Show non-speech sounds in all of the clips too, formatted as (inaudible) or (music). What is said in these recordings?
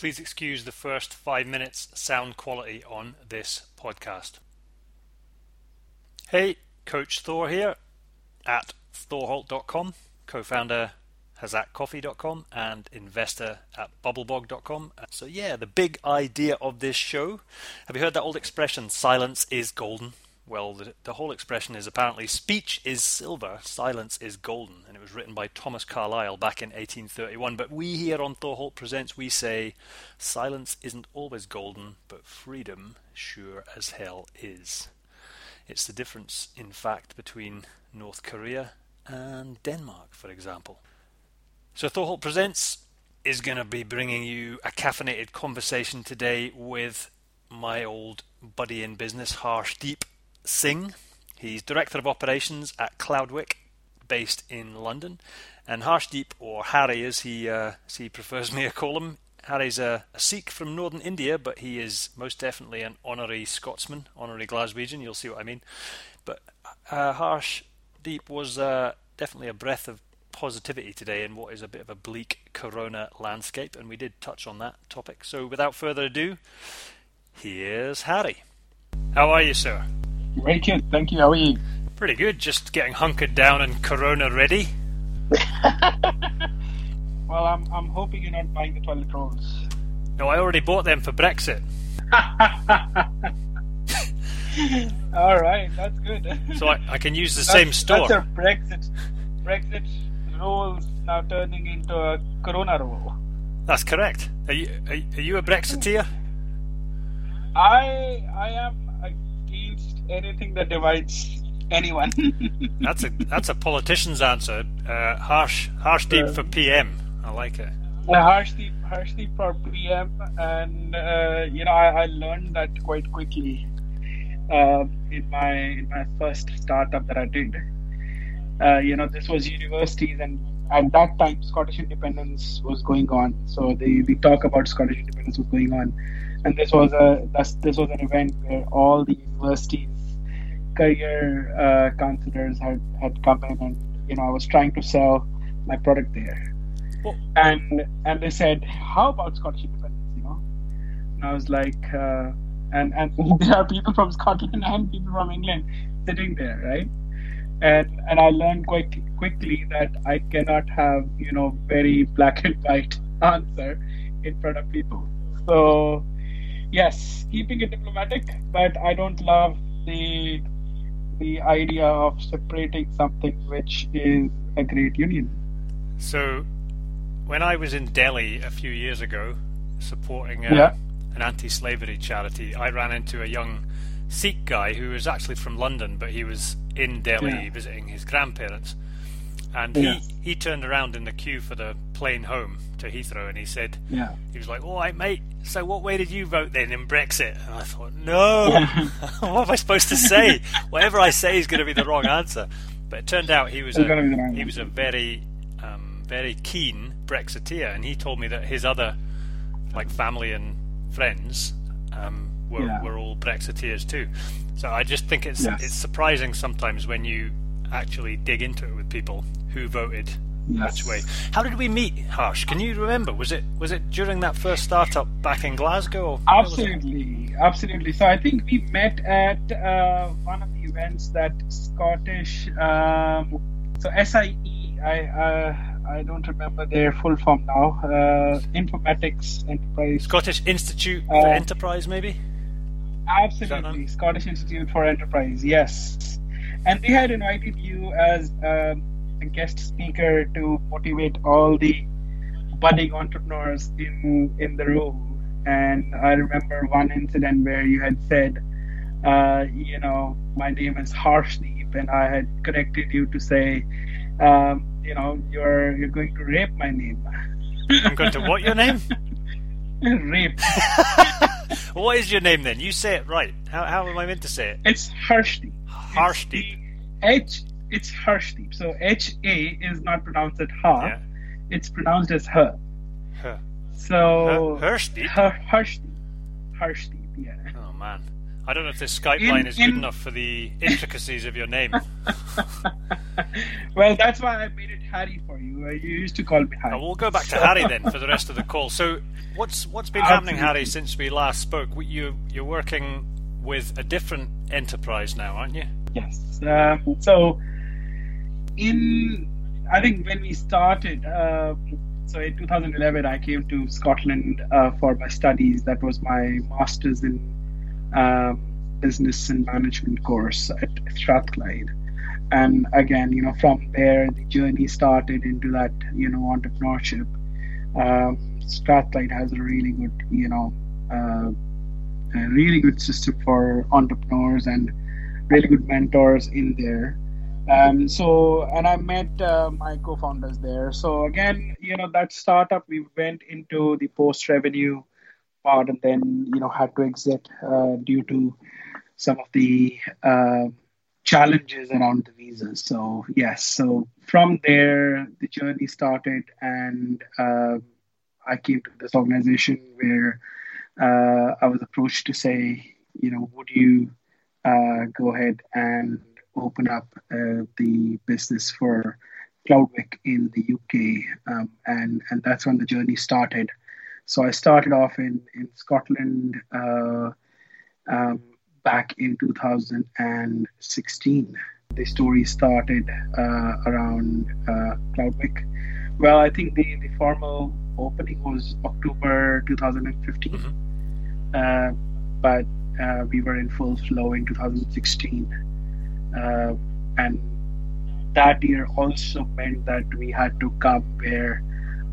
Please excuse the first five minutes sound quality on this podcast. Hey, Coach Thor here at thorholt.com, co founder hazakcoffee.com and investor at bubblebog.com. So, yeah, the big idea of this show have you heard that old expression, silence is golden? Well, the, the, whole expression is apparently speech is silver, silence is golden, and it was written by Thomas Carlyle back in 1831. But we here on Thor Holt Presents, we say silence isn't always golden, but freedom sure as hell is. It's the difference, in fact, between North Korea and Denmark, for example. So Thor Holt Presents is going to be bringing you a caffeinated conversation today with my old buddy in business, Harshdeep Singh. He's Director of Operations at Cloudwick, based in London. And Harshdeep, or Harry as he, uh, as he prefers me to call him, Harry's a, a, Sikh from northern India, but he is most definitely an honorary Scotsman, honorary Glaswegian, you'll see what I mean. But uh, Harshdeep was uh, definitely a breath of positivity today in what is a bit of a bleak corona landscape, and we did touch on that topic. So without further ado, here's Harry. How are you, sir? Thank you. How are you? Pretty good. Just getting hunkered down and Corona ready. (laughs) well, I'm I'm hoping you're not buying the toilet rolls. No, I already bought them for Brexit. (laughs) All right, that's good. So I, I can use the that's, same store. That's a Brexit Brexit rolls now turning into a Corona roll. That's correct. Are you are, are you a Brexiteer? I I am anything that divides anyone. (laughs) that's a that's a politician's answer. Uh, harsh deep uh, for PM. I like it. Uh, Harshdeep Harshdeep for PM, and uh, you know I, I, learned that quite quickly uh, in my in my first startup that I did. Uh, you know this was universities and at that time Scottish independence was going on. So the, the talk about Scottish independence was going on, and this was a this was an event where all the universities career uh, counselors had, had come in and you know I was trying to sell my product there, oh. and and they said, how about Scottish independence? You know, and I was like, uh, and and (laughs) there are people from Scotland and people from England sitting there, right? And and I learned quite quickly that I cannot have you know very black and white (laughs) answer in front of people. So yes, keeping it diplomatic, but I don't love the the idea of separating something which is a great union. So, when I was in Delhi a few years ago, supporting a, yeah. an anti-slavery charity, I ran into a young Sikh guy who was actually from London, but he was in Delhi yeah. visiting his grandparents. And yeah. he, he turned around in the queue for the plane home to Heathrow and he said, yeah. he was like, all right, mate, so what way did you vote then in Brexit? And I thought, no, (laughs) (laughs) what am I supposed to say? Whatever I say is going to be the wrong answer. But it turned out he was a, he was a very, um, very keen Brexiteer and he told me that his other, like family and friends, um, were, yeah. were all Brexiteers too. So I just think it's yes. it's surprising sometimes when you actually dig into it with people who voted yes. which way. How did we meet, Harsh? Can you remember? Was it was it during that first startup back in Glasgow? Absolutely, absolutely. So I think we met at uh, one of the events that Scottish, um, so SIE. I uh, I don't remember their full form now. Uh, Informatics Enterprise. Scottish Institute for uh, Enterprise, maybe. Absolutely, Scottish Institute for Enterprise. Yes and they had invited you as um, a guest speaker to motivate all the budding entrepreneurs in in the room. And I remember one incident where you had said, uh, you know, my name is Harshdeep, and I had corrected you to say, um, you know, you're you're going to rape my name. I'm going to what your name? (laughs) rape. (laughs) what is your name then? You say it right. How, how am I meant to say it? It's Harshdeep. Harshdeep. H, it's Harshdeep. So H A is not pronounced as Ha. Yeah. It's pronounced as her. Her. So Harshdeep. Her, Harshdeep. Harshdeep. Yeah. Oh man. I don't know if this Skype in, line is in... good enough for the intricacies of your name. (laughs) well, that's why I made it Harry for you. You used to call me Harry. Oh, we'll go back to Harry then (laughs) for the rest of the call. So, what's what's been happening, Harry, since we last spoke? You you're working with a different enterprise now, aren't you? Yes. Um, so, in I think when we started, uh, so in 2011, I came to Scotland uh, for my studies. That was my master's in business and management course at Strathclyde. And again, you know, from there the journey started into that, you know, entrepreneurship. Um, Strathclyde has a really good, you know, uh, a really good system for entrepreneurs and really good mentors in there. Um, so, and I met uh, my co-founders there. So again, you know, that startup we went into the post-revenue part, and then you know had to exit uh, due to some of the uh, challenges around the visas. So yes, so from there the journey started, and uh, I came to this organization where uh, I was approached to say, you know, would you uh, go ahead and open up uh, the business for Cloudwick in the UK, um, and and that's when the journey started. So I started off in in Scotland uh, um, back in 2016. The story started uh, around uh, Cloudwick. Well, I think the, the formal opening was October 2015, mm-hmm. Uh, but uh, we were in full flow in 2016 uh, and that year also meant that we had to come where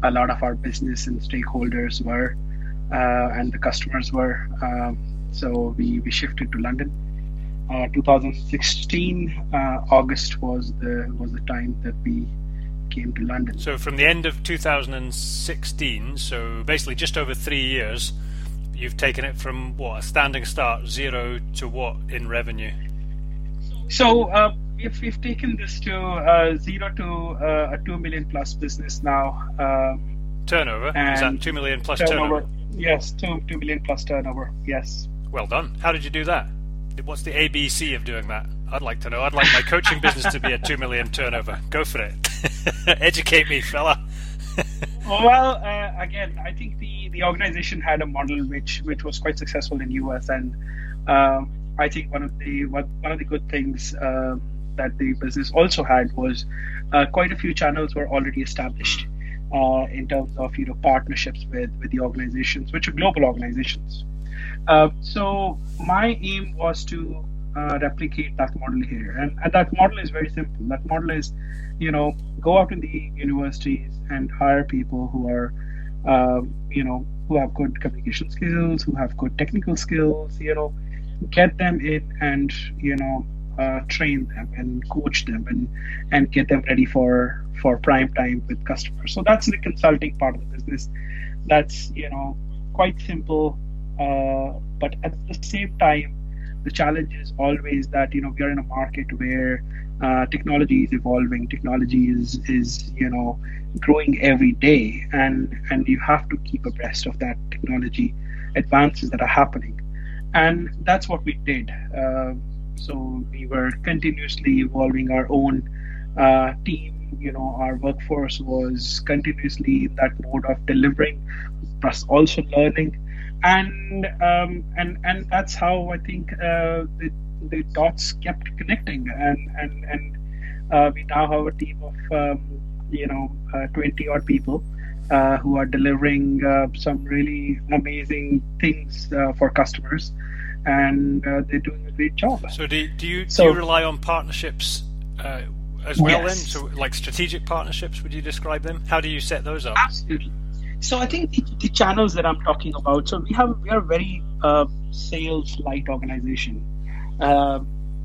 a lot of our business and stakeholders were uh, and the customers were. Um, so we, we shifted to London. Uh, 2016 uh, August was the was the time that we came to London. So from the end of 2016, so basically just over three years, you've taken it from what a standing start, zero to what in revenue? So uh, we've, we've taken this to uh, zero to uh, a two million plus business now. Um, turnover is that two million plus turnover? turnover? Yes, two two million plus turnover. Yes. Well done. How did you do that? What's the ABC of doing that? I'd like to know. I'd like my coaching business to be a two million turnover. Go for it. (laughs) Educate me, fella. (laughs) well, uh, again, I think the, the organization had a model which which was quite successful in US, and um, I think one of the one, of the good things uh, that the business also had was uh, quite a few channels were already established uh, in terms of you know partnerships with with the organizations, which are global organizations. Uh, so my aim was to uh, replicate that model here, and, and that model is very simple. That model is, you know, go out in the universities and hire people who are, uh, you know, who have good communication skills, who have good technical skills, you know get them in and you know uh, train them and coach them and and get them ready for for prime time with customers. So that's the consulting part of the business. That's you know quite simple uh, but at the same time the challenge is always that you know we are in a market where uh, technology is evolving. Technology is is you know growing every day and and you have to keep abreast of that technology advances that are happening and that's what we did. Uh, so we were continuously evolving our own uh, team. You know, our workforce was continuously in that mode of delivering, plus also learning, and um, and and that's how I think uh, the the dots kept connecting, and and and uh, we now have a team of um, you know uh, twenty odd people uh, who are delivering uh, some really amazing things uh, for customers, and uh, they're doing a great job. So, do, do you so, do you rely on partnerships uh, as well? Yes. Then, so like strategic partnerships, would you describe them? How do you set those up? Absolutely. So, I think the, the channels that I'm talking about. So, we have we are a very sales light organization.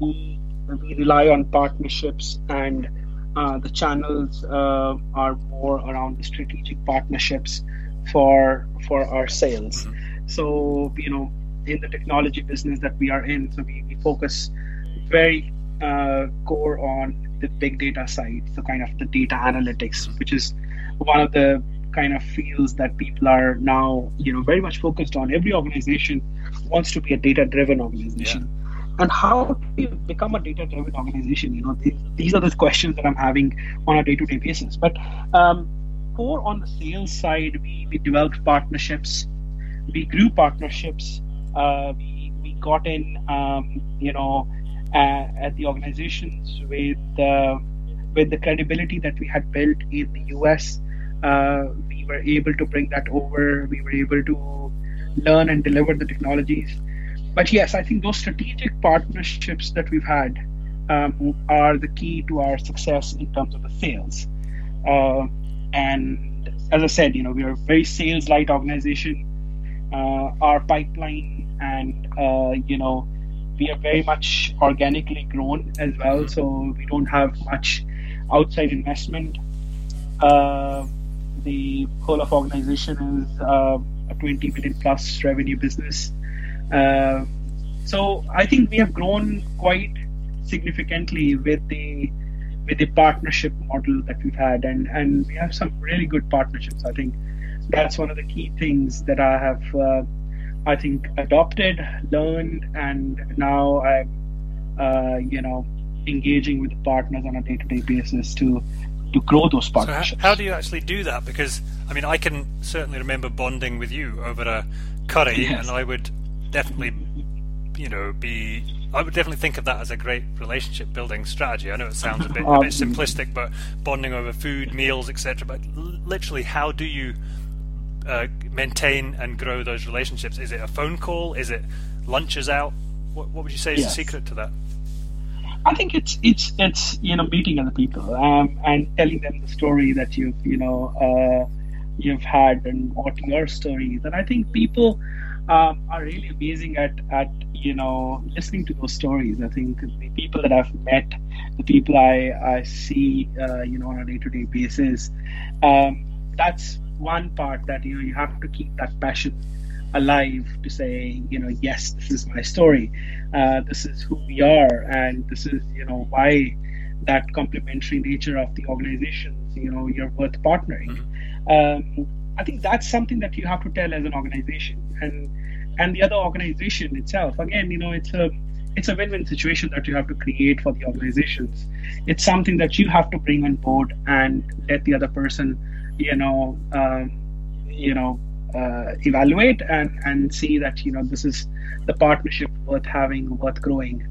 we we rely on partnerships and uh, the channels uh, are more around the strategic partnerships for for our sales. Mm-hmm. So you know, in the technology business that we are in, so we, we focus very uh, core on the big data side, so kind of the data analytics, mm-hmm. which is one of the kind of fields that people are now you know very much focused on. Every organization wants to be a data-driven organization. Yeah. And how do you become a data-driven organization? You know, these, these are the questions that I'm having on a day-to-day basis. But um, more on the sales side, we, we developed partnerships, we grew partnerships, uh, we, we got in, um, you know, uh, at the organizations with uh, with the credibility that we had built in the US. Uh, we were able to bring that over. We were able to learn and deliver the technologies. But yes, I think those strategic partnerships that we've had um, are the key to our success in terms of the sales. Uh, and as I said, you know, we are a very sales light organization. Uh, our pipeline and uh, you know we are very much organically grown as well, so we don't have much outside investment. Uh, the whole of organization is uh, a 20 million plus revenue business. Uh, so I think we have grown quite significantly with the with the partnership model that we've had, and and we have some really good partnerships. I think that's one of the key things that I have, uh, I think, adopted, learned, and now I'm, uh, you know, engaging with the partners on a day-to-day basis to to grow those partnerships. So how, do you actually do that? Because I mean, I can certainly remember bonding with you over a curry, yes. and I would definitely, you know, be. I would definitely think of that as a great relationship building strategy. I know it sounds a bit, a bit simplistic, but bonding over food, meals, etc. But literally, how do you uh, maintain and grow those relationships? Is it a phone call? Is it lunches out? What, what would you say is yes. the secret to that? I think it's it's it's you know meeting other people um, and telling them the story that you've you know uh, you've had and what your story is. And I think people um, are really amazing at at you know listening to those stories. I think the people that I've met, the people I I see uh, you know on a day to day basis, um, that's one part that you know you have to keep that passion alive to say, you know, yes, this is my story, uh, this is who we are, and this is, you know, why that complementary nature of the organizations, you know, you're worth partnering. Mm-hmm. Um, I think that's something that you have to tell as an organization, and and the other organization itself. Again, you know, it's a it's a win-win situation that you have to create for the organizations. It's something that you have to bring on board and let the other person, you know, um, you know, uh, evaluate and and see that you know this is the partnership worth having, worth growing.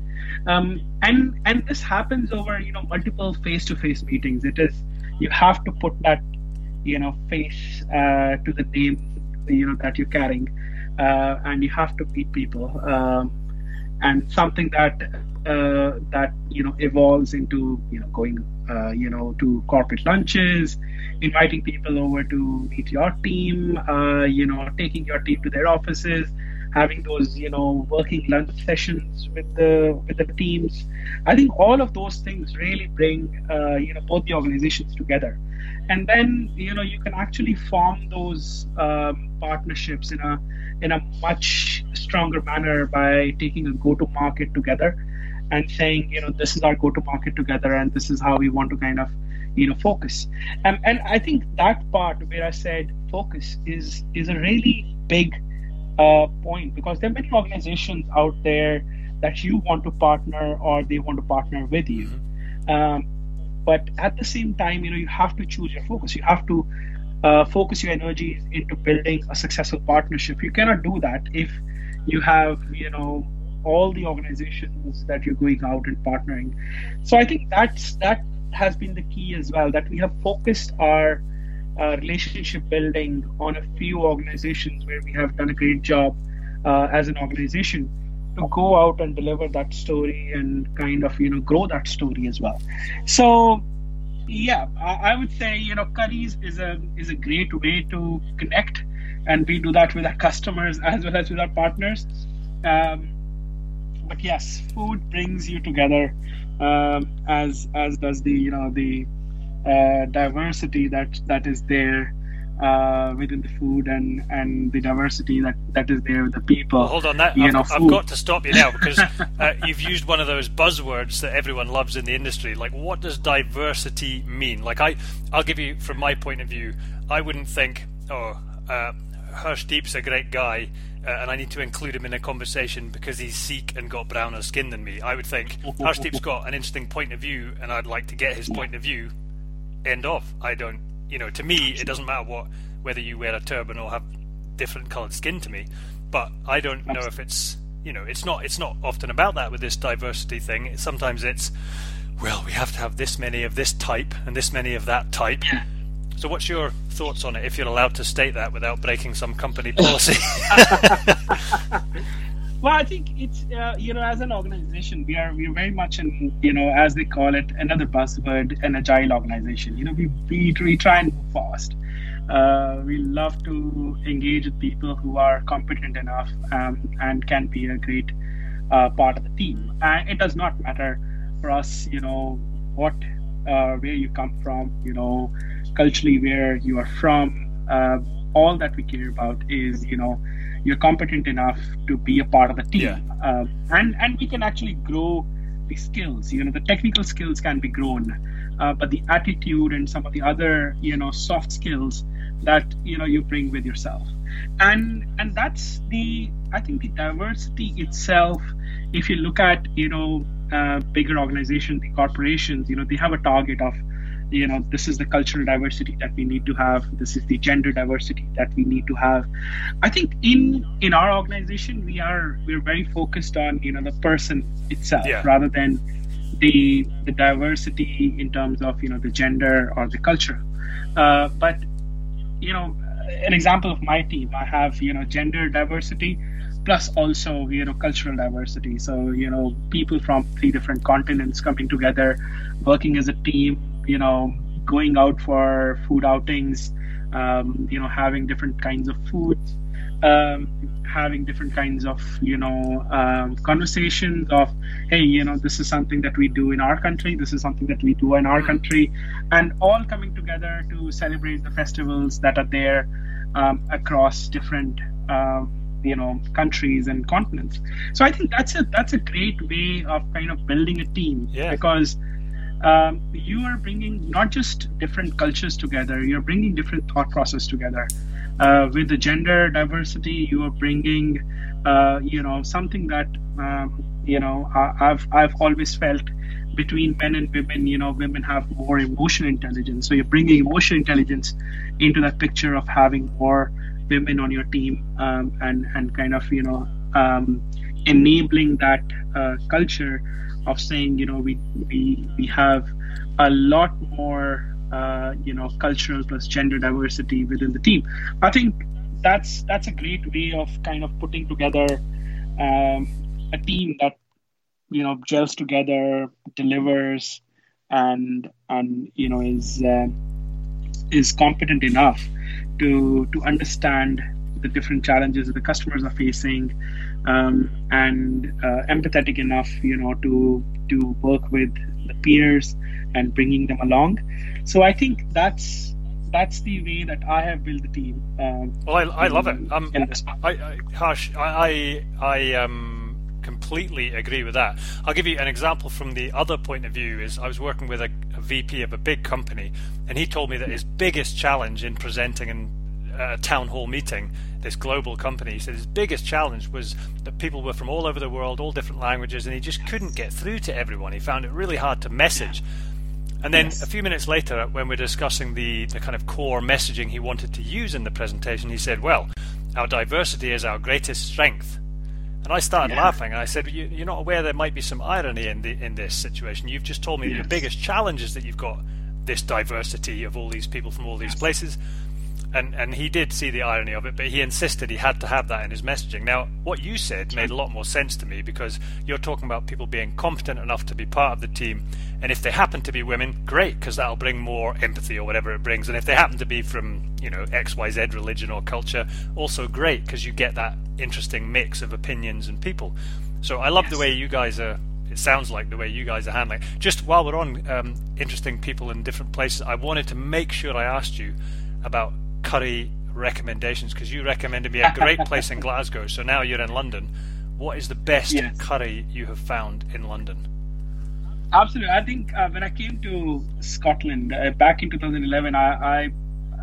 Um, and and this happens over you know multiple face-to-face meetings. It is you have to put that you know face uh, to the name you know that you're carrying, uh, and you have to meet people. Um, and something that uh, that you know evolves into you know going uh, you know to corporate lunches inviting people over to meet your team uh, you know taking your team to their offices having those you know working lunch sessions with the with the teams i think all of those things really bring uh, you know both the organizations together and then you know you can actually form those um, partnerships in a in a much stronger manner by taking a go to market together and saying, you know, this is our go-to-market together, and this is how we want to kind of, you know, focus. Um, and I think that part where I said focus is is a really big uh, point because there are many organizations out there that you want to partner or they want to partner with you. Mm-hmm. Um, but at the same time, you know, you have to choose your focus. You have to uh, focus your energies into building a successful partnership. You cannot do that if you have, you know, all the organizations that you're going out and partnering. So I think that's that has been the key as well that we have focused our uh, relationship building on a few organizations where we have done a great job uh, as an organization to go out and deliver that story and kind of you know grow that story as well. So yeah, I, I would say you know curries is a is a great way to connect, and we do that with our customers (laughs) as well as with our partners. Um, but yes, food brings you together, um, as as does the you know the uh, diversity that that is there. Uh, within the food and, and the diversity that, that is there with the people. Well, hold on, that I've, know, I've, got to stop you now (laughs) because uh, you've used one of those buzzwords that everyone loves in the industry. Like, what does diversity mean? Like, I, I'll give you from my point of view. I wouldn't think, oh, uh, Harshdeep's a great guy. Uh, and I need to include him in a conversation because he's Sikh and got browner skin than me. I would think Harshdeep's got an interesting point of view, and I'd like to get his point of view. End of. I don't you know, to me, it doesn't matter what whether you wear a turban or have different coloured skin to me. But I don't know if it's you know, it's not it's not often about that with this diversity thing. Sometimes it's well, we have to have this many of this type and this many of that type. So, what's your thoughts on it? If you're allowed to state that without breaking some company (laughs) policy. (laughs) Well, I think it's uh, you know as an organization we are we are very much in you know as they call it another buzzword an agile organization. You know we we, we try and move fast. Uh, we love to engage with people who are competent enough um, and can be a great uh, part of the team. And it does not matter for us, you know, what uh, where you come from, you know, culturally where you are from. Uh, all that we care about is you know you're competent enough to be a part of the team, yeah. uh, and and we can actually grow the skills. You know, the technical skills can be grown, uh, but the attitude and some of the other you know soft skills that you know you bring with yourself, and and that's the I think the diversity itself. If you look at you know uh, bigger organizations, the corporations, you know they have a target of you know this is the cultural diversity that we need to have. This is the gender diversity that we need to have. I think in in our organization we are we're very focused on you know the person itself yeah. rather than the the diversity in terms of you know the gender or the culture. Uh, but you know an example of my team i have you know gender diversity plus also you know cultural diversity. So you know people from three different continents coming together working as a team you know, going out for food outings, um, you know, having different kinds of foods, um, having different kinds of, you know, um, conversations of, hey, you know, this is something that we do in our country, this is something that we do in our country, and all coming together to celebrate the festivals that are there um, across different. Um, you know countries and continents so i think that's a that's a great way of kind of building a team yeah. because um, you are bringing not just different cultures together, you're bringing different thought process together. Uh, with the gender diversity, you are bringing, uh, you know, something that, um, you know, I, have I've always felt between men and women, you know, women have more emotional intelligence. So you're bringing emotional intelligence into that picture of having more women on your team um, and and kind of you know um, enabling that uh, culture of saying you know we we we have a lot more uh, you know cultural plus gender diversity within the team. I think that's that's a great way of kind of putting together um, a team that you know gels together, delivers, and and you know is uh, is competent enough to to understand the different challenges that the customers are facing um, and uh, empathetic enough, you know, to to work with the peers and bringing them along. So I think that's that's the way that I have built the team. Um, well, I, I love it. Um, I, I, Harsh, I, I, I um, completely agree with that. I'll give you an example from the other point of view. Is I was working with a, a VP of a big company, and he told me that his biggest challenge in presenting in a town hall meeting this global company. He said his biggest challenge was that people were from all over the world, all different languages, and he just couldn't get through to everyone. He found it really hard to message. And then yes. a few minutes later, when we're discussing the, the kind of core messaging he wanted to use in the presentation, he said, Well, our diversity is our greatest strength. And I started yeah. laughing, and I said, you, are not aware there might be some irony in the, in this situation. You've just told me yes. your biggest challenge is that you've got this diversity of all these people from all these yes. places and and he did see the irony of it, but he insisted he had to have that in his messaging. Now, what you said made a lot more sense to me because you're talking about people being competent enough to be part of the team, and if they happen to be women, great, because that'll bring more empathy or whatever it brings. And if they happen to be from you know X Y Z religion or culture, also great because you get that interesting mix of opinions and people. So I love yes. the way you guys are it sounds like the way you guys are handling. Just while we're on um, interesting people in different places, I wanted to make sure I asked you about curry recommendations because you recommended me a great (laughs) place in Glasgow. So now you're in London. What is the best Yes. curry you have found in London? Absolutely. I think uh, when I came to Scotland uh, back in 2011, I,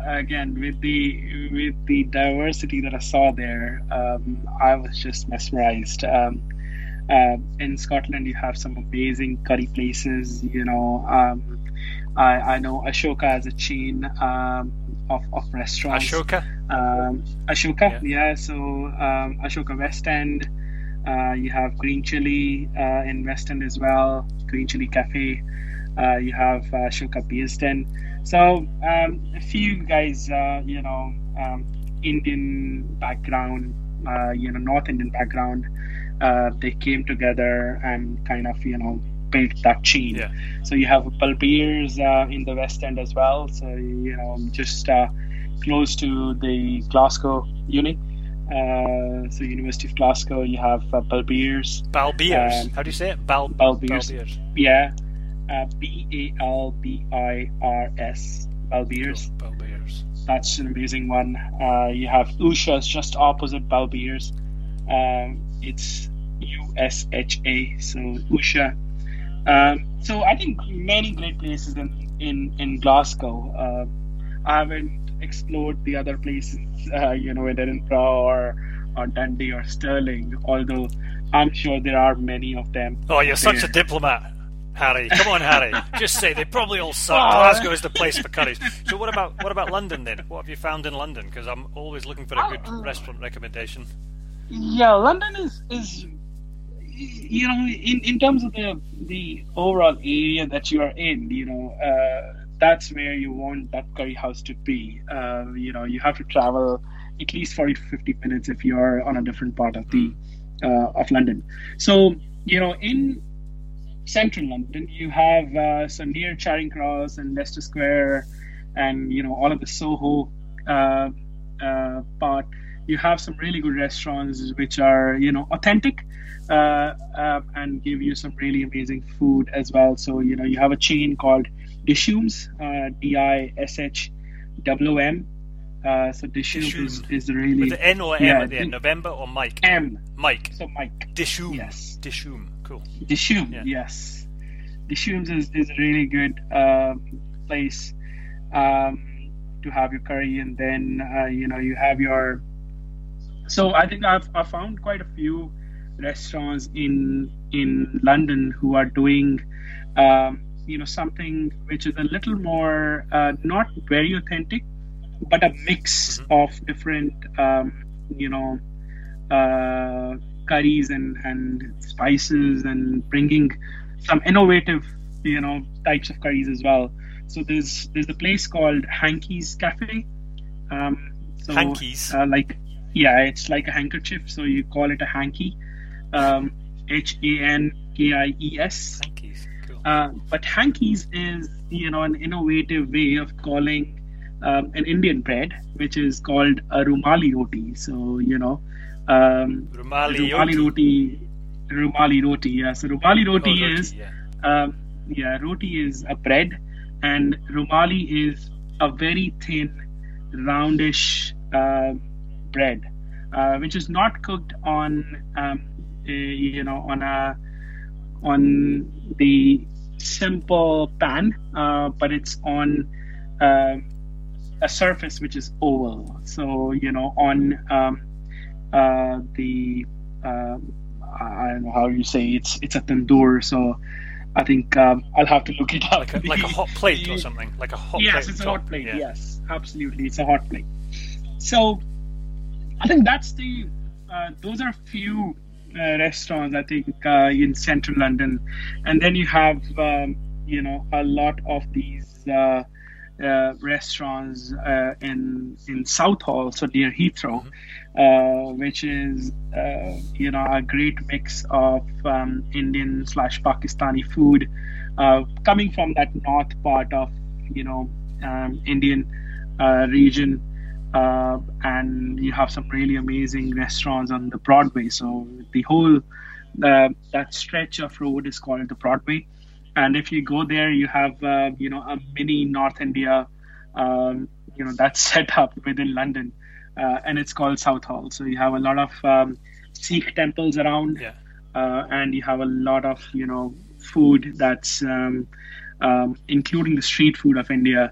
I again with the with the diversity that I saw there, um, I was just mesmerized. Um, uh, in Scotland, you have some amazing curry places. You know, um, I, I know Ashoka as a chain um, of of restaurants. Ashoka? Um, Ashoka, Yeah. yeah. So um, Ashoka West End. Uh, you have Green Chili uh, in West End as well. Green Chili Cafe. Uh, you have uh, Ashoka Bearsden. So um, a few guys, uh, you know, um, Indian background, uh, you know, North Indian background. Uh, they came together and kind of, you know, built that chain. Yeah. So you have Balbir's uh, in the West End as well. So you know, just uh, close to the Glasgow Uni. Uh, so University of Glasgow, you have uh, Balbir's. Balbir's. Um, How do you say it? Bal- Balbir's. Balbir's. Yeah, uh, B A L B I R S. Balbir's. Cool. That's an amazing one. Uh, you have Usha's just opposite Balbir's. Um, it's U S H A, so Usha. Um, so I think many great places in in in Glasgow. Uh, I haven't explored the other places, uh, you know, in Edinburgh or or Dundee or Stirling. Although I'm sure there are many of them. Oh, you're such a diplomat, Harry. Come on, Harry. (laughs) Just say they probably all suck. Oh. Glasgow is the place for curries. So what about what about London then? What have you found in London? Because I'm always looking for a good Uh, restaurant recommendation. Yeah, London is is you know in, in terms of the the overall area that you are in, you know, uh, that's where you want that curry house to be. Uh, you know, you have to travel at least 40 to 50 minutes if you're on a different part of the uh, of London. So you know, in central London, you have uh, so near Charing Cross and Leicester Square, and you know all of the Soho uh, uh, part. You have some really good restaurants which are you know authentic uh, uh, and give you some really amazing food as well. So you know you have a chain called Dishoom's, uh, D I S H W M. Uh, so Dishoom is, is really With the N or M yeah, at the end? November or Mike? M. Mike. So Mike. Dishoom. Yes. Dishoom. Cool. Dishoom, Yeah. yes. Dishoom's is, is a really good um, place um, to have your curry, and then uh, you know you have your. So I think I've I found quite a few restaurants in in London who are doing, um, you know, something which is a little more uh, not very authentic, but a mix of different, um, you know, uh, curries and, and spices and bringing some innovative you know types of curries as well. So there's there's a place called hanky's cafe. Um so, Hanky's? uh, like yeah it's like a handkerchief so you call it a hanky um h-a-n-k-i-e-s Hankies. Cool. uh, but hankies is you know an innovative way of calling um, an Indian bread, which is called a rumali roti. So you know, um, Rumali rumali roti, rumali roti. Yeah, so rumali Oh, roti roti, is yeah. um, yeah, roti is a bread, and rumali is a very thin, roundish uh, bread, uh, which is not cooked on, um, a, you know, on a on the simple pan, uh, but it's on um, a surface which is oval. So you know, on um, uh, the um, I don't know how you say it's it's a tandoor. So I think um, I'll have to look it up. Like a, like a hot plate or something. Like a hot yes, plate. it's a hot plate. Yeah. Yes, absolutely, it's a hot plate. So, I think that's the. Uh, those are few uh, restaurants I think uh, in central London, and then you have um, you know a lot of these uh, uh, restaurants uh, in in Southall, so near Heathrow, uh, which is uh, you know a great mix of um, Indian slash Pakistani food uh, coming from that north part of you know um, Indian uh, region. Uh, and you have some really amazing restaurants on the Broadway. So the whole uh, that stretch of road is called the Broadway. And if you go there, you have uh, you know a mini North India, um, you know that's (laughs) set up within London, uh, and it's called Southall. So you have a lot of um, Sikh temples around, Yeah. uh, and you have a lot of you know food that's um, um, including the street food of India.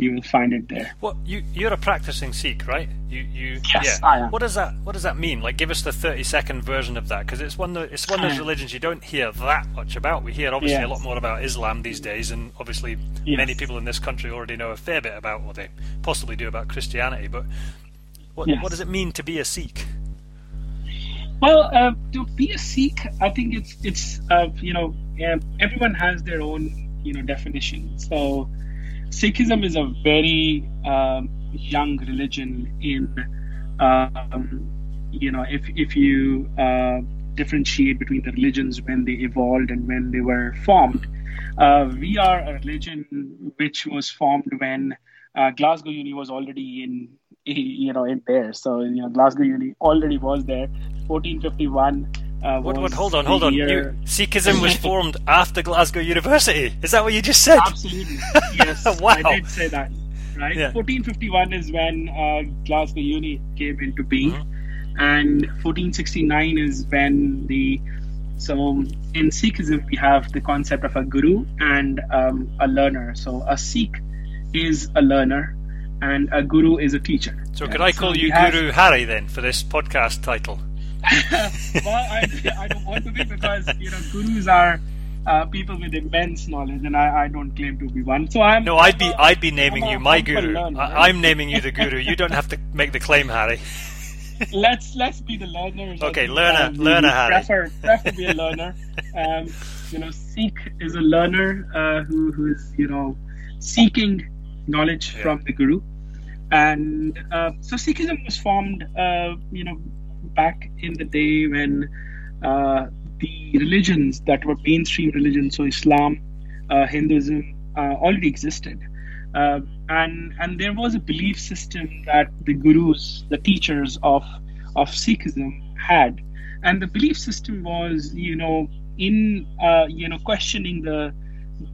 You will find it there. What you you're a practicing Sikh, right? You you Yes, yeah. I am. What does that what does that mean? Like, give us the thirty second version of that because it's one of, it's one of those Uh, (laughs) religions you don't hear that much about. We hear obviously a lot more about Islam these days, and obviously Yes. many people in this country already know a fair bit about what they possibly do about Christianity. But what Yes. what does it mean to be a Sikh? Well, uh, to be a Sikh, I think it's it's uh, you know um, everyone has their own you know definition. So Sikhism is a very um, young religion in um, you know if if you uh, differentiate between the religions when they evolved and when they were formed. Uh, we are a religion which was formed when uh, Glasgow Uni was already in you know in there. So you know Glasgow Uni already was there. 1451. Uh, What, what, hold on, hold on. You, Sikhism was (laughs) formed after Glasgow University. Is that what you just said? Absolutely. (laughs) Yes. Wow. I did say that. Right. Yeah. 1451 is when uh, Glasgow Uni came into being, Mm-hmm. and 1469 is when the so in Sikhism we have the concept of a guru and um, a learner. So a Sikh is a learner, and a guru is a teacher. So Right? could I call we you have- Guru Harry then for this podcast title? (laughs) well, I, I don't want to be because you know gurus are uh, people with immense knowledge, and I, I don't claim to be one. So I'm No, I'd be a- I'd be naming I'm you my guru. learner, I, right? I'm naming you the guru. You don't have to make the claim, Harry. (laughs) let's let's be the learners. Okay, learner- um, learner, Harry. Prefer, prefer be a learner. Um, you know, Sikh is a learner uh, who who is you know seeking knowledge Yeah. from the guru, and uh, so Sikhism was formed. Uh, you know, back in the day when uh, the religions that were mainstream religions, so Islam, uh, Hinduism, uh, already existed. Uh, and and there was a belief system that the gurus, the teachers of of Sikhism had, and the belief system was, you know, in uh, you know questioning the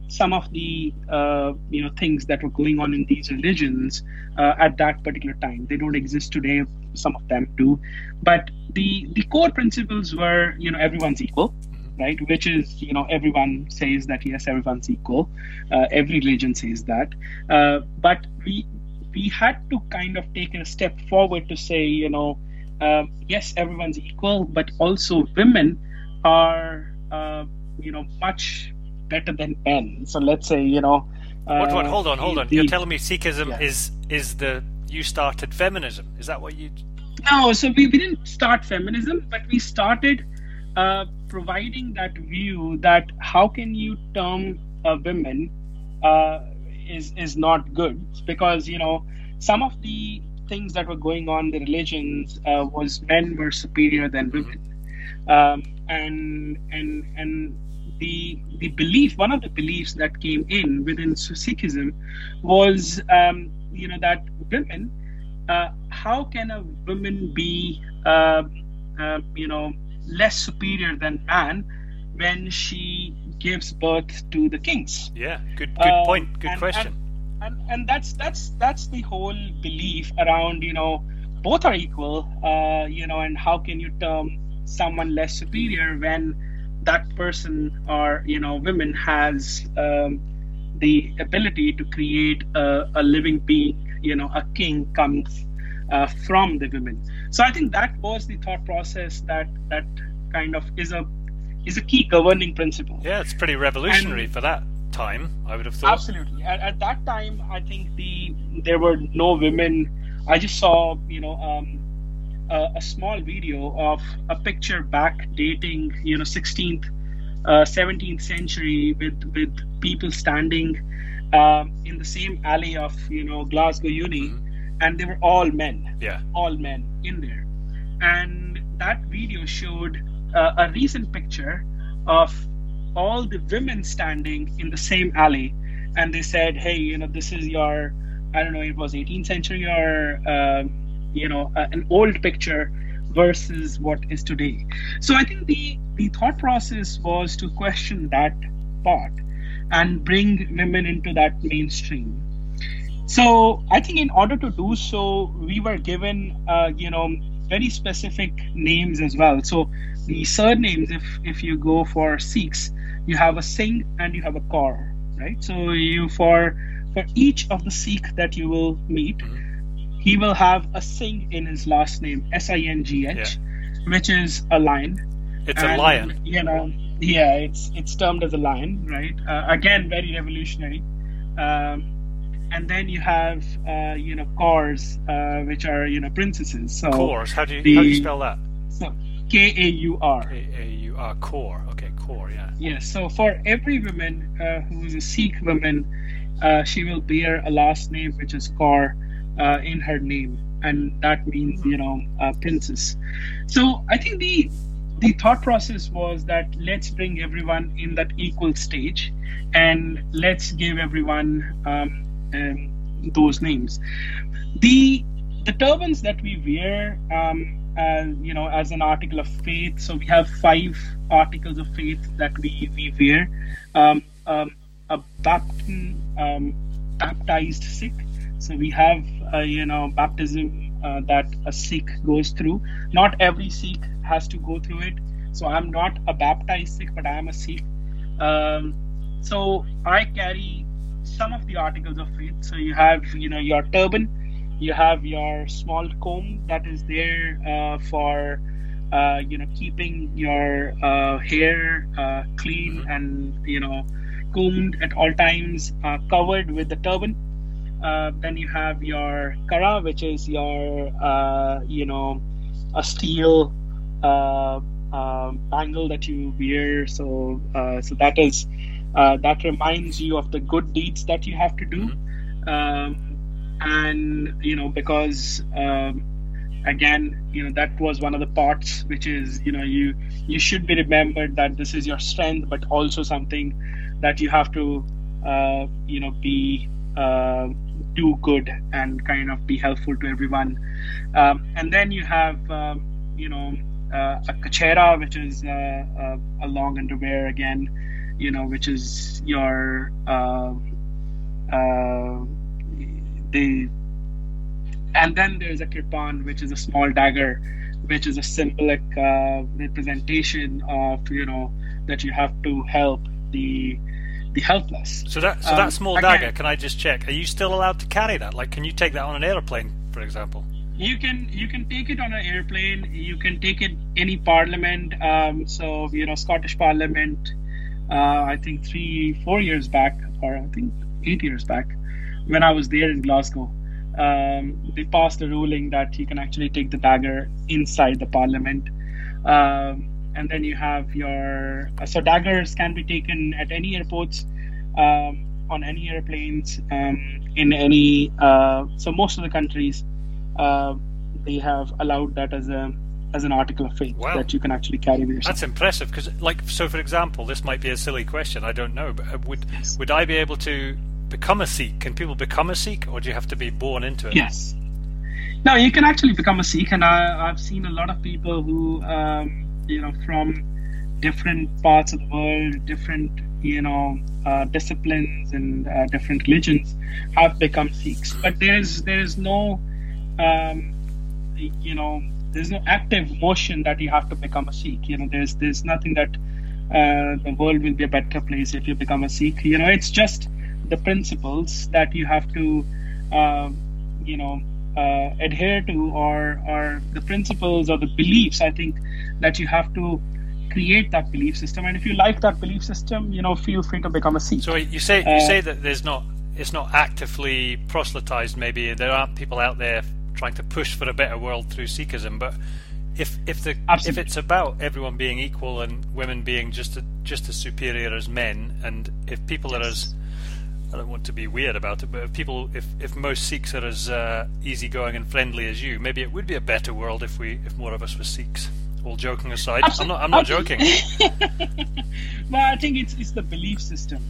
some of the uh, you know things that were going on in these religions uh, at that particular time. They don't exist today. Some of them do, but the the core principles were, you know, everyone's equal right? Which is, you know, everyone says that yes, everyone's equal. Uh, every religion says that. Uh, but we we had to kind of take a step forward to say, you know, um, yes, everyone's equal, but also women are, uh, you know, much better than men. So let's say, you know. Uh, What? What? Hold on, hold on. the- You're telling me Sikhism Yeah. is is the you started feminism? Is that what you? No, so we, we didn't start feminism, but we started uh, providing that view that how can you term a women uh, is is not good because you know some of the things that were going on the religions uh, was men were superior than women, um, and and and the the belief one of the beliefs that came in within Sikhism was um, you know that women uh, how can a woman be uh, uh, you know less superior than man when she gives birth to the kings Yeah. Good. Good Um, point. Good and- question. and and that's that's that's the whole belief around you know both are equal uh, you know and how can you term someone less superior when that person or you know women has um, the ability to create a, a living being you know a king comes uh, from the women so i think that was the thought process that that kind of is a is a key governing principle yeah, it's pretty revolutionary and- for that time. I would have thought. Absolutely. At, at that time, I think the there were no women. I just saw, you know, um, a, a small video of a picture back dating, you know, 16th, uh, 17th century with with people standing um, in the same alley of, you know, Glasgow Uni, and they were all men Yeah. all men in there. And that video showed uh, a recent picture of all the women standing in the same alley. And they said, hey, you know, this is your, I don't know, it was 18th century or, um, you know, uh, an old picture versus what is today. So I think the, the thought process was to question that part and bring women into that mainstream So I think in order to do so, we were given, uh, you know, very specific names as well. So the surnames, if if you go for Sikhs, you have a Singh and you have a Kaur, right? So you for for each of the Sikh that you will meet, mm-hmm. He will have a Singh in his last name, S I N G H, which is a lion. It's and, a lion. You know, yeah, it's it's termed as a lion, right? Uh, again, very revolutionary. Um, and then you have uh, you know kaurs, uh, which are you know princesses. So kaurs. How do you the, how do you spell that? So K A U R. K A U R. Kaur. Okay, kaur. Yeah. Yes. So for every woman uh, who is a Sikh woman, uh, she will bear a last name which is Kaur uh, in her name, and that means you know princess. So I think the the thought process was that let's bring everyone in that equal stage and let's give everyone um, um, those names. The the turbans that we wear, um, as, you know, as an article of faith. So we have five articles of faith that we we wear. Um, um, a baptism, um, baptized Sikh. So we have uh, you know baptism uh, that a Sikh goes through. Not every Sikh has to go through it. So I'm not a baptized Sikh, but I am a Sikh. Um, so I carry some of the articles of faith. So you have, you know, your turban, you have your small comb that is there uh, for, uh, you know, keeping your uh, hair uh, clean mm-hmm. and you know, combed at all times, uh, covered with the turban. Uh, then you have your kara, which is your, you know, a steel bangle that you wear. So, so that is uh, that reminds you of the good deeds that you have to do mm-hmm. um, and you know because um, again you know that was one of the parts which is you know you you should be remembered that this is your strength but also something that you have to uh, you know be uh, do good and kind of be helpful to everyone. Um, and then you have um, you know uh, a kachera, which is uh, a long underwear again you know, which is your uh, uh, the and then there's a kirpan, which is a small dagger, which is a symbolic uh, representation of you know that you have to help the the helpless. So that so um, that small dagger, can I just check? Are you still allowed to carry that? Like, can you take that on an airplane, for example? You can you can take it on an airplane. You can take it any parliament. Um, so you know Scottish Parliament uh, I think three, four years back, or I think eight years back, when I was there in Glasgow. Um, they passed a ruling that you can actually take the dagger inside the parliament. Um, and then you have your uh, so daggers can be taken at any airports, um, on any airplanes, um, in any. Uh, so most of the countries, uh, they have allowed that as a as an article of faith wow. that you can actually carry with yourself. That's impressive because, like, so for example, this might be a silly question. I don't know, but uh, would yes. would I be able to become a Sikh? Can people become a Sikh, or do you have to be born into it? Yes. No, you can actually become a Sikh, and I, have seen a lot of people who, um, you know, from different parts of the world, different, you know, uh, disciplines and uh, different religions, have become Sikhs. But there's there's no, um, you know, there's no active motion that you have to become a Sikh. You know, there's there's nothing that uh, the world will be a better place if you become a Sikh. You know, it's just the principles that you have to, uh, you know, uh, adhere to, or or the principles or the beliefs. I think that you have to create that belief system, and if you like that belief system, you know, feel free to become a Sikh. So you say you say uh, that there's not it's not actively proselytized. Maybe there aren't people out there trying to push for a better world through Sikhism. But if if the Absolutely. if it's about everyone being equal and women being just a, just as superior as men, and if people yes. are as I don't want to be weird about it, but if people, if, if most Sikhs are as uh, easygoing and friendly as you, maybe it would be a better world if we, if more of us were Sikhs. All joking aside, I'm not, I'm not joking. (laughs) well, I think it's it's the belief system.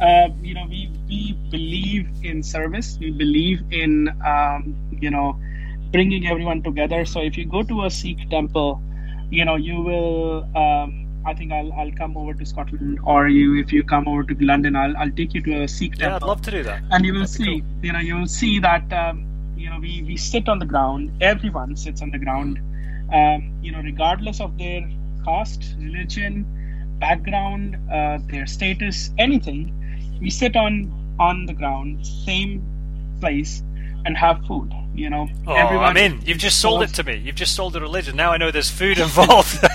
Uh, you know, we we believe in service. We believe in um, you know bringing everyone together. So if you go to a Sikh temple, you know you will um, I think I'll I'll come over to Scotland, or you if you come over to London, I'll I'll take you to a Sikh temple. Yeah, I'd love to do that. And you will That'd see, cool. you know, you will see that um, you know we we sit on the ground. Everyone sits on the ground. Um, you know, regardless of their caste, religion, background, uh, their status, anything, we sit on on the ground, same place, and have food. You know, Oh, everyone I'm in. You've just sold it to me. You've just sold a religion. Now I know there's food involved. (laughs)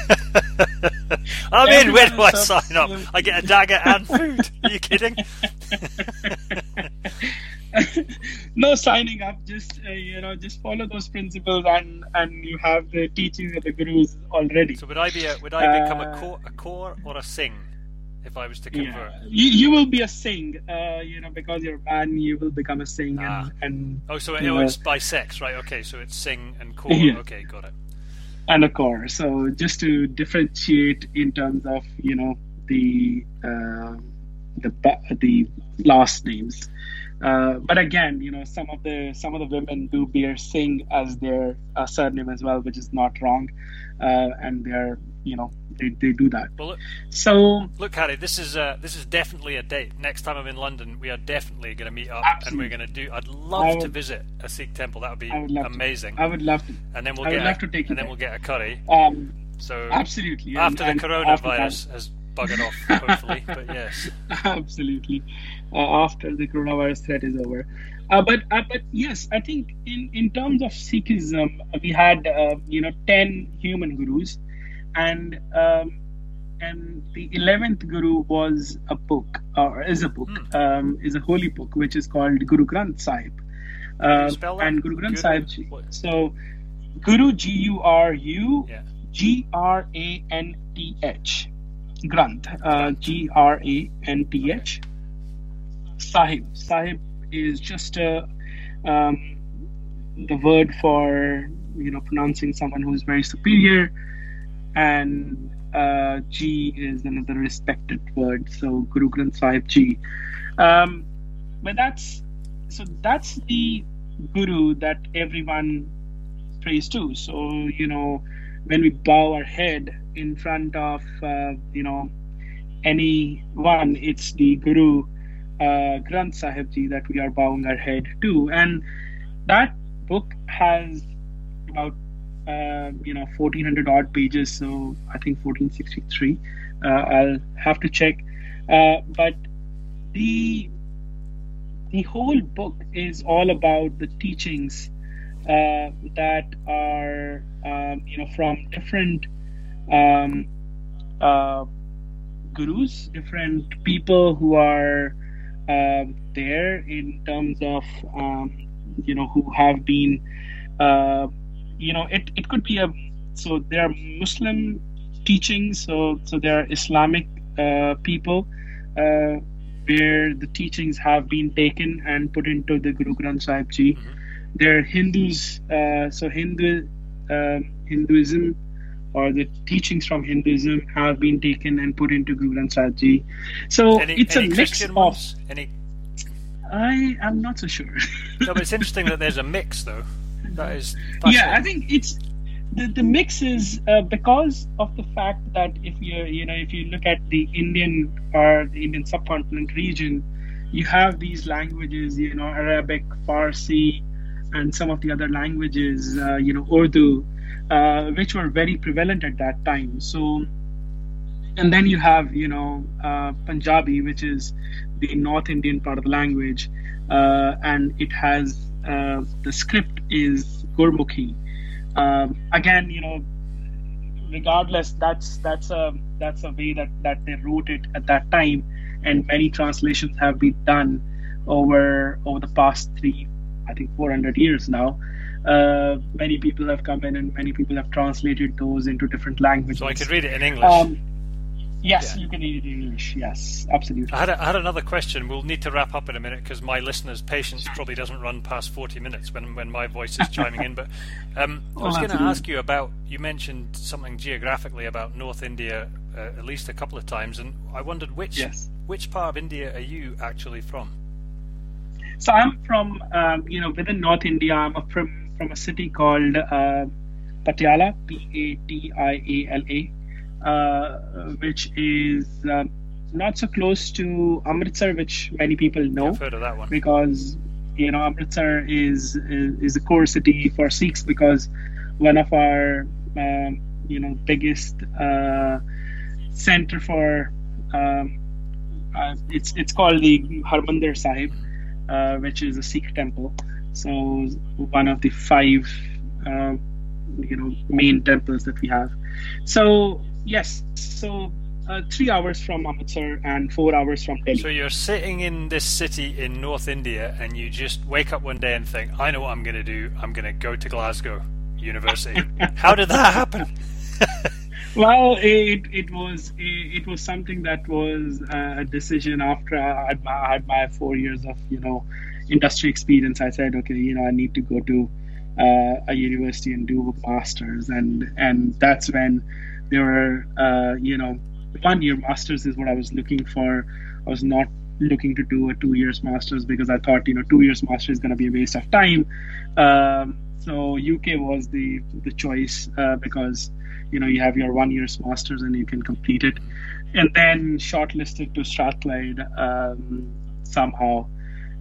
I'm in. Where do I sign up? I get a dagger and food. Are you kidding? (laughs) no signing up just uh, you know just follow those principles and and you have the teachings of the gurus already So would I be a, would I become a Uh, Kaur, a Kaur or a Singh if I was to yeah. convert? you, you will be a Singh uh, you know because you're a man you will become a Singh Ah. and, and Oh, so it, oh, it's by sex, right? Okay, so it's Singh and (laughs) Kaur. Yeah. Okay, got it. and a Kaur so just to differentiate in terms of you know the uh, the the last names uh, but again you know some of the some of the women do bear singh as their uh, surname as well which is not wrong uh, and they're you know they, they do that Well, look, so look, Harry, this is uh, this is definitely a date. Next time I'm in London, we are definitely going to meet up, and we're going to do. I'd love I to visit a Sikh temple. That would be I would love to. amazing. i would love to and then we'll I get would a, love to take you and then there. we'll get a curry. um, So absolutely and- after the and after coronavirus has buggered off, hopefully. But yes, (laughs) absolutely uh, after the coronavirus threat is over uh, but uh, but yes i think in in terms of sikhism we had uh, you know 10 human gurus and um, and the 11th guru was a book or is a book Hmm. um, is a holy book which is called guru granth sahib uh, and guru granth sahib so guru g u r u. G R A N T H. Granth. Uh, G R A N T H. Sahib. Sahib is just a, um, the word for you know pronouncing someone who is very superior, and uh, Ji is another respected word. So Guru Granth Sahib Ji. Um, but that's so that's the guru that everyone prays to. So you know when we bow our head in front of uh, you know anyone, it's the Guru uh, Granth Sahib Ji that we are bowing our head to, and that book has about uh, you know 1400 odd pages, so I think 1463. Uh, I'll have to check, uh, but the the whole book is all about the teachings uh, that are um, you know from different um, uh, gurus, different people who are um there in terms of um, you know who have been uh, you know it, it could be a so there are Muslim teachings, so so there are Islamic uh, people. Uh, where the teachings have been taken and put into the Guru Granth Sahib Ji Mhm. they're Hindus, uh, so Hindu um, Hinduism or the teachings from Hinduism have been taken and put into Guru Granth Sahib Ji. So Any, it's any a mix Christian of. Any? I am not so sure. No, but it's interesting that (laughs) there's a mix, though. That is. yeah, I think it's the, the mix is uh, because of the fact that if you you know if you look at the Indian or the Indian subcontinent region, you have these languages, you know, Arabic, Farsi, and some of the other languages, uh, you know, Urdu, uh, which were very prevalent at that time. So, and then you have you know uh, Punjabi, which is the North Indian part of the language, uh, and it has uh, the script is Gurmukhi. Um, again, you know, regardless, that's that's a that's a way that that they wrote it at that time, and many translations have been done over over the past three, I think, 400 years now. Uh, many people have come in and many people have translated those into different languages. So I could read it in English. Um, yes, Yeah. you can read it in English. Yes, absolutely. I had, a, I had another question. We'll need to wrap up in a minute because my listeners' patience probably doesn't run past 40 minutes when, when my voice is chiming in. But um, (laughs) I Oh, was going to ask you about, you mentioned something geographically about North India uh, at least a couple of times, and I wondered which, Yes. which part of India are you actually from? So I'm from, um, you know, within North India. I'm from from a city called uh, Patiala, P A T I A L A. uh, which is um, not so close to Amritsar, which many people know. I've heard of that one. Because you know Amritsar is is, is a core city for Sikhs because one of our um, you know biggest uh, center for um, uh, it's it's called the Harmandir Sahib, uh, which is a Sikh temple. So one of the five uh, you know main temples that we have. So yes, so uh, three hours from Amritsar and four hours from Delhi. So you're sitting in this city in North India, and you just wake up one day and think, "I know what I'm going to do. I'm going to go to Glasgow University." (laughs) How did that happen? (laughs) well, it it was it, it was something that was uh, a decision after I had, my, I had my four years of you know industry experience. I said, okay, you know, I need to go to a university and do a masters, and and that's when there were uh, you know one year masters is what I was looking for. I was not looking to do a two years masters because I thought you know two years master is going to be a waste of time. Um, so UK was the the choice uh, because you know you have your one year's masters and you can complete it, and then shortlisted to Strathclyde um, somehow,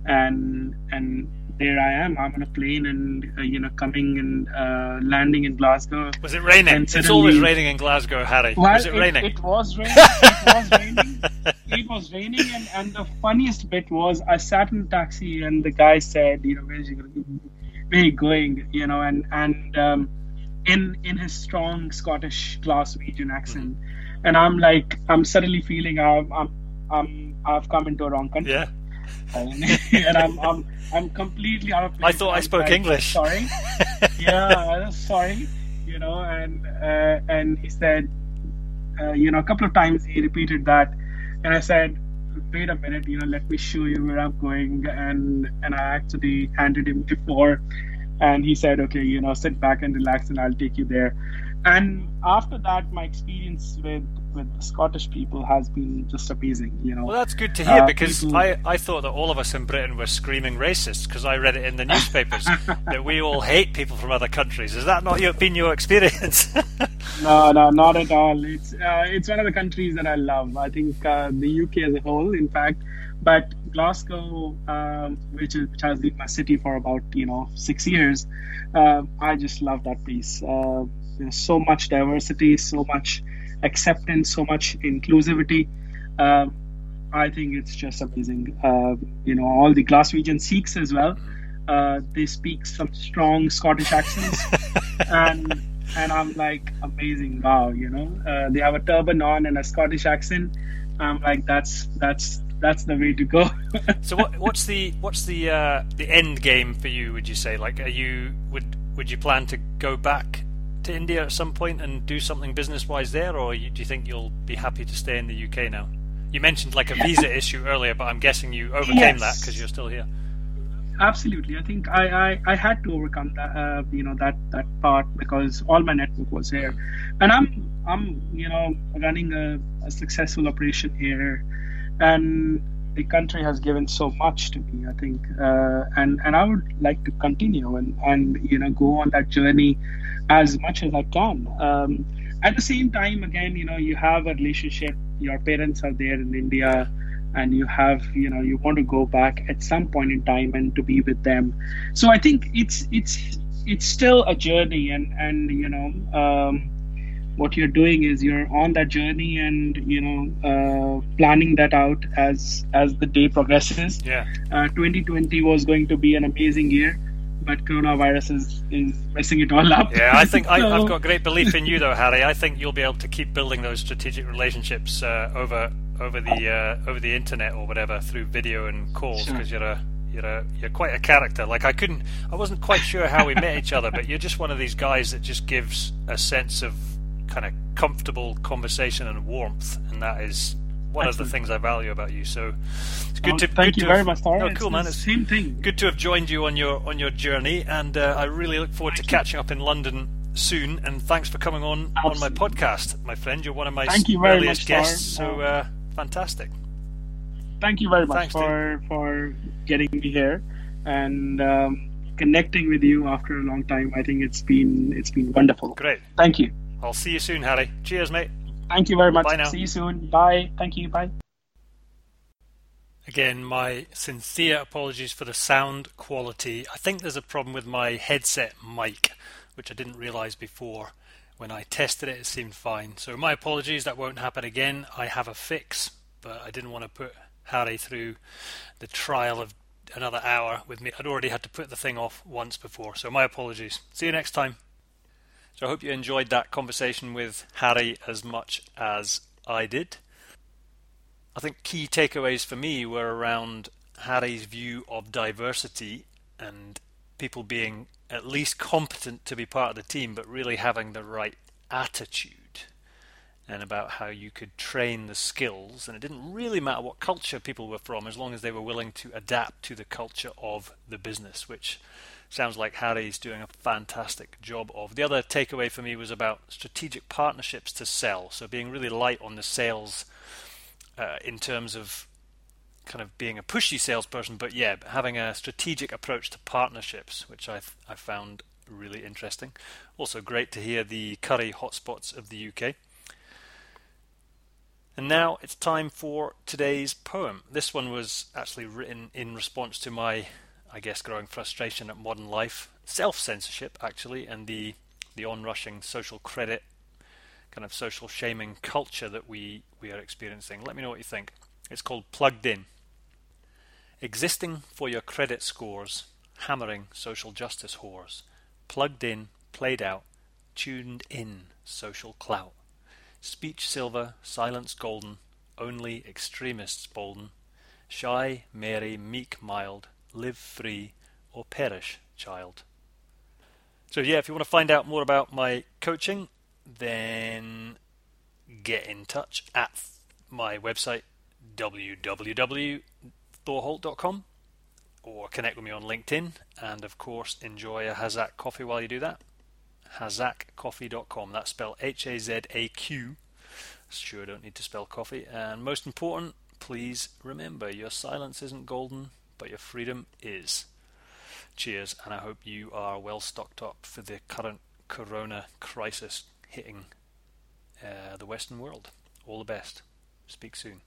and and there I am. I'm on a plane and uh, you know coming and uh, landing in Glasgow. Was it raining? It's always raining in Glasgow, Harry. Well, was it, it raining? It was raining. It was raining. (laughs) it was raining, and, and the funniest bit was I sat in a taxi and the guy said, you know, where's you where you going? You know, and and um, in in his strong Scottish Glaswegian accent, mm-hmm. and I'm like, I'm suddenly feeling I'm I'm, I'm I've come into a wrong country. Yeah. (laughs) And, I'm, I'm I'm completely out of place. I thought I spoke English. Sorry. (laughs) yeah, sorry. You know, and uh, and he said, uh, you know, a couple of times he repeated that, and I said, wait a minute, you know, let me show you where I'm going, and and I actually handed him before, and he said, okay, you know, sit back and relax, and I'll take you there. And after that, my experience with with Scottish people has been just amazing. You know. Well, that's good to hear uh, because people... I, I thought that all of us in Britain were screaming racist because I read it in the newspapers (laughs) that we all hate people from other countries. Has that not been your experience? (laughs) no, no, not at all. It's uh, it's one of the countries that I love. I think uh, the UK as a whole, in fact, but Glasgow, um, which is which has been my city for about you know six years, uh, I just love that place. Uh, there's so much diversity, so much acceptance, so much inclusivity. Um, I think it's just amazing. Uh, you know, all the Glaswegian Sikhs as well. Uh, they speak some strong Scottish accents, (laughs) and and I'm like amazing. Wow, you know, uh, they have a turban on and a Scottish accent. I'm like, that's that's that's the way to go. (laughs) so what, what's the what's the uh, the end game for you? Would you say like are you would would you plan to go back to India at some point and do something business wise there, or do you think you'll be happy to stay in the UK now? You mentioned like a visa issue earlier, but I'm guessing you overcame yes. that because you're still here. Absolutely, I think I, I, I had to overcome that uh, you know that that part because all my network was here, and I'm I'm you know running a, a successful operation here, and the country has given so much to me. I think, uh, and and I would like to continue and and you know go on that journey as much as I can. Um, at the same time, again, you know, you have a relationship. Your parents are there in India, and you have, you know, you want to go back at some point in time and to be with them. So I think it's it's it's still a journey, and and you know. Um, what you're doing is you're on that journey and you know uh, planning that out as as the day progresses yeah uh, 2020 was going to be an amazing year but coronavirus is, is messing it all up. Yeah, I think (laughs) so, I, have got great belief in you, though, Harry. I think you'll be able to keep building those strategic relationships uh, over over the uh, over the internet or whatever through video and calls because sure. you're a you're a you're quite a character. Like I couldn't, I wasn't quite sure how we met each other, but you're just one of these guys that just gives a sense of kind of comfortable conversation and warmth, and that is one Excellent. of the things I value about you. So it's good to thank good you to very have, much. Sorry, no, cool, man. It's same thing. Good to have joined you on your on your journey, and uh, I really look forward thank to you. catching up in London soon. And thanks for coming on Absolutely. on my podcast, my friend. You're one of my thank you very earliest much, guests. So uh, fantastic. Thank you very much thanks, for dude. for getting me here and. Um, connecting with you after a long time. I think it's been it's been wonderful. Great. Thank you. I'll see you soon, Harry. Cheers, mate. Thank you very much. Bye now. See you soon. Bye. Thank you. Bye. Again, my sincere apologies for the sound quality. I think there's a problem with my headset mic, which I didn't realize before. When I tested it, it seemed fine. So, my apologies, that won't happen again. I have a fix, but I didn't want to put Harry through the trial of another hour with me. I'd already had to put the thing off once before, so my apologies. See you next time. So I hope you enjoyed that conversation with Harry as much as I did. I think key takeaways for me were around Harry's view of diversity and people being at least competent to be part of the team, but really having the right attitude and about how you could train the skills. And it didn't really matter what culture people were from as long as they were willing to adapt to the culture of the business, which sounds like Harry's doing a fantastic job of. The other takeaway for me was about strategic partnerships to sell. So being really light on the sales uh, in terms of kind of being a pushy salesperson, but yeah, having a strategic approach to partnerships, which I I found really interesting. Also, great to hear the curry hotspots of the UK. And now it's time for today's poem. This one was actually written in response to my, I guess, growing frustration at modern life, self censorship actually, and the the onrushing social credit, kind of social shaming culture that we we are experiencing. Let me know what you think. It's called Plugged In. Existing for your credit scores, hammering social justice whores. Plugged in, played out, tuned in, social clout. Speech silver, silence golden, only extremists bolden. Shy, merry, meek, mild, live free, or perish, child. So, yeah, if you want to find out more about my coaching, then get in touch at my website www.thorholt.com or connect with me on LinkedIn and of course enjoy a Hazaq coffee while you do that hazaqcoffee.com. That's spelled H A Z A Q. Sure, don't need to spell coffee. And most important, please remember your silence isn't golden, but your freedom is. Cheers, and I hope you are well stocked up for the current corona crisis hitting uh, the Western world. All the best. Speak soon.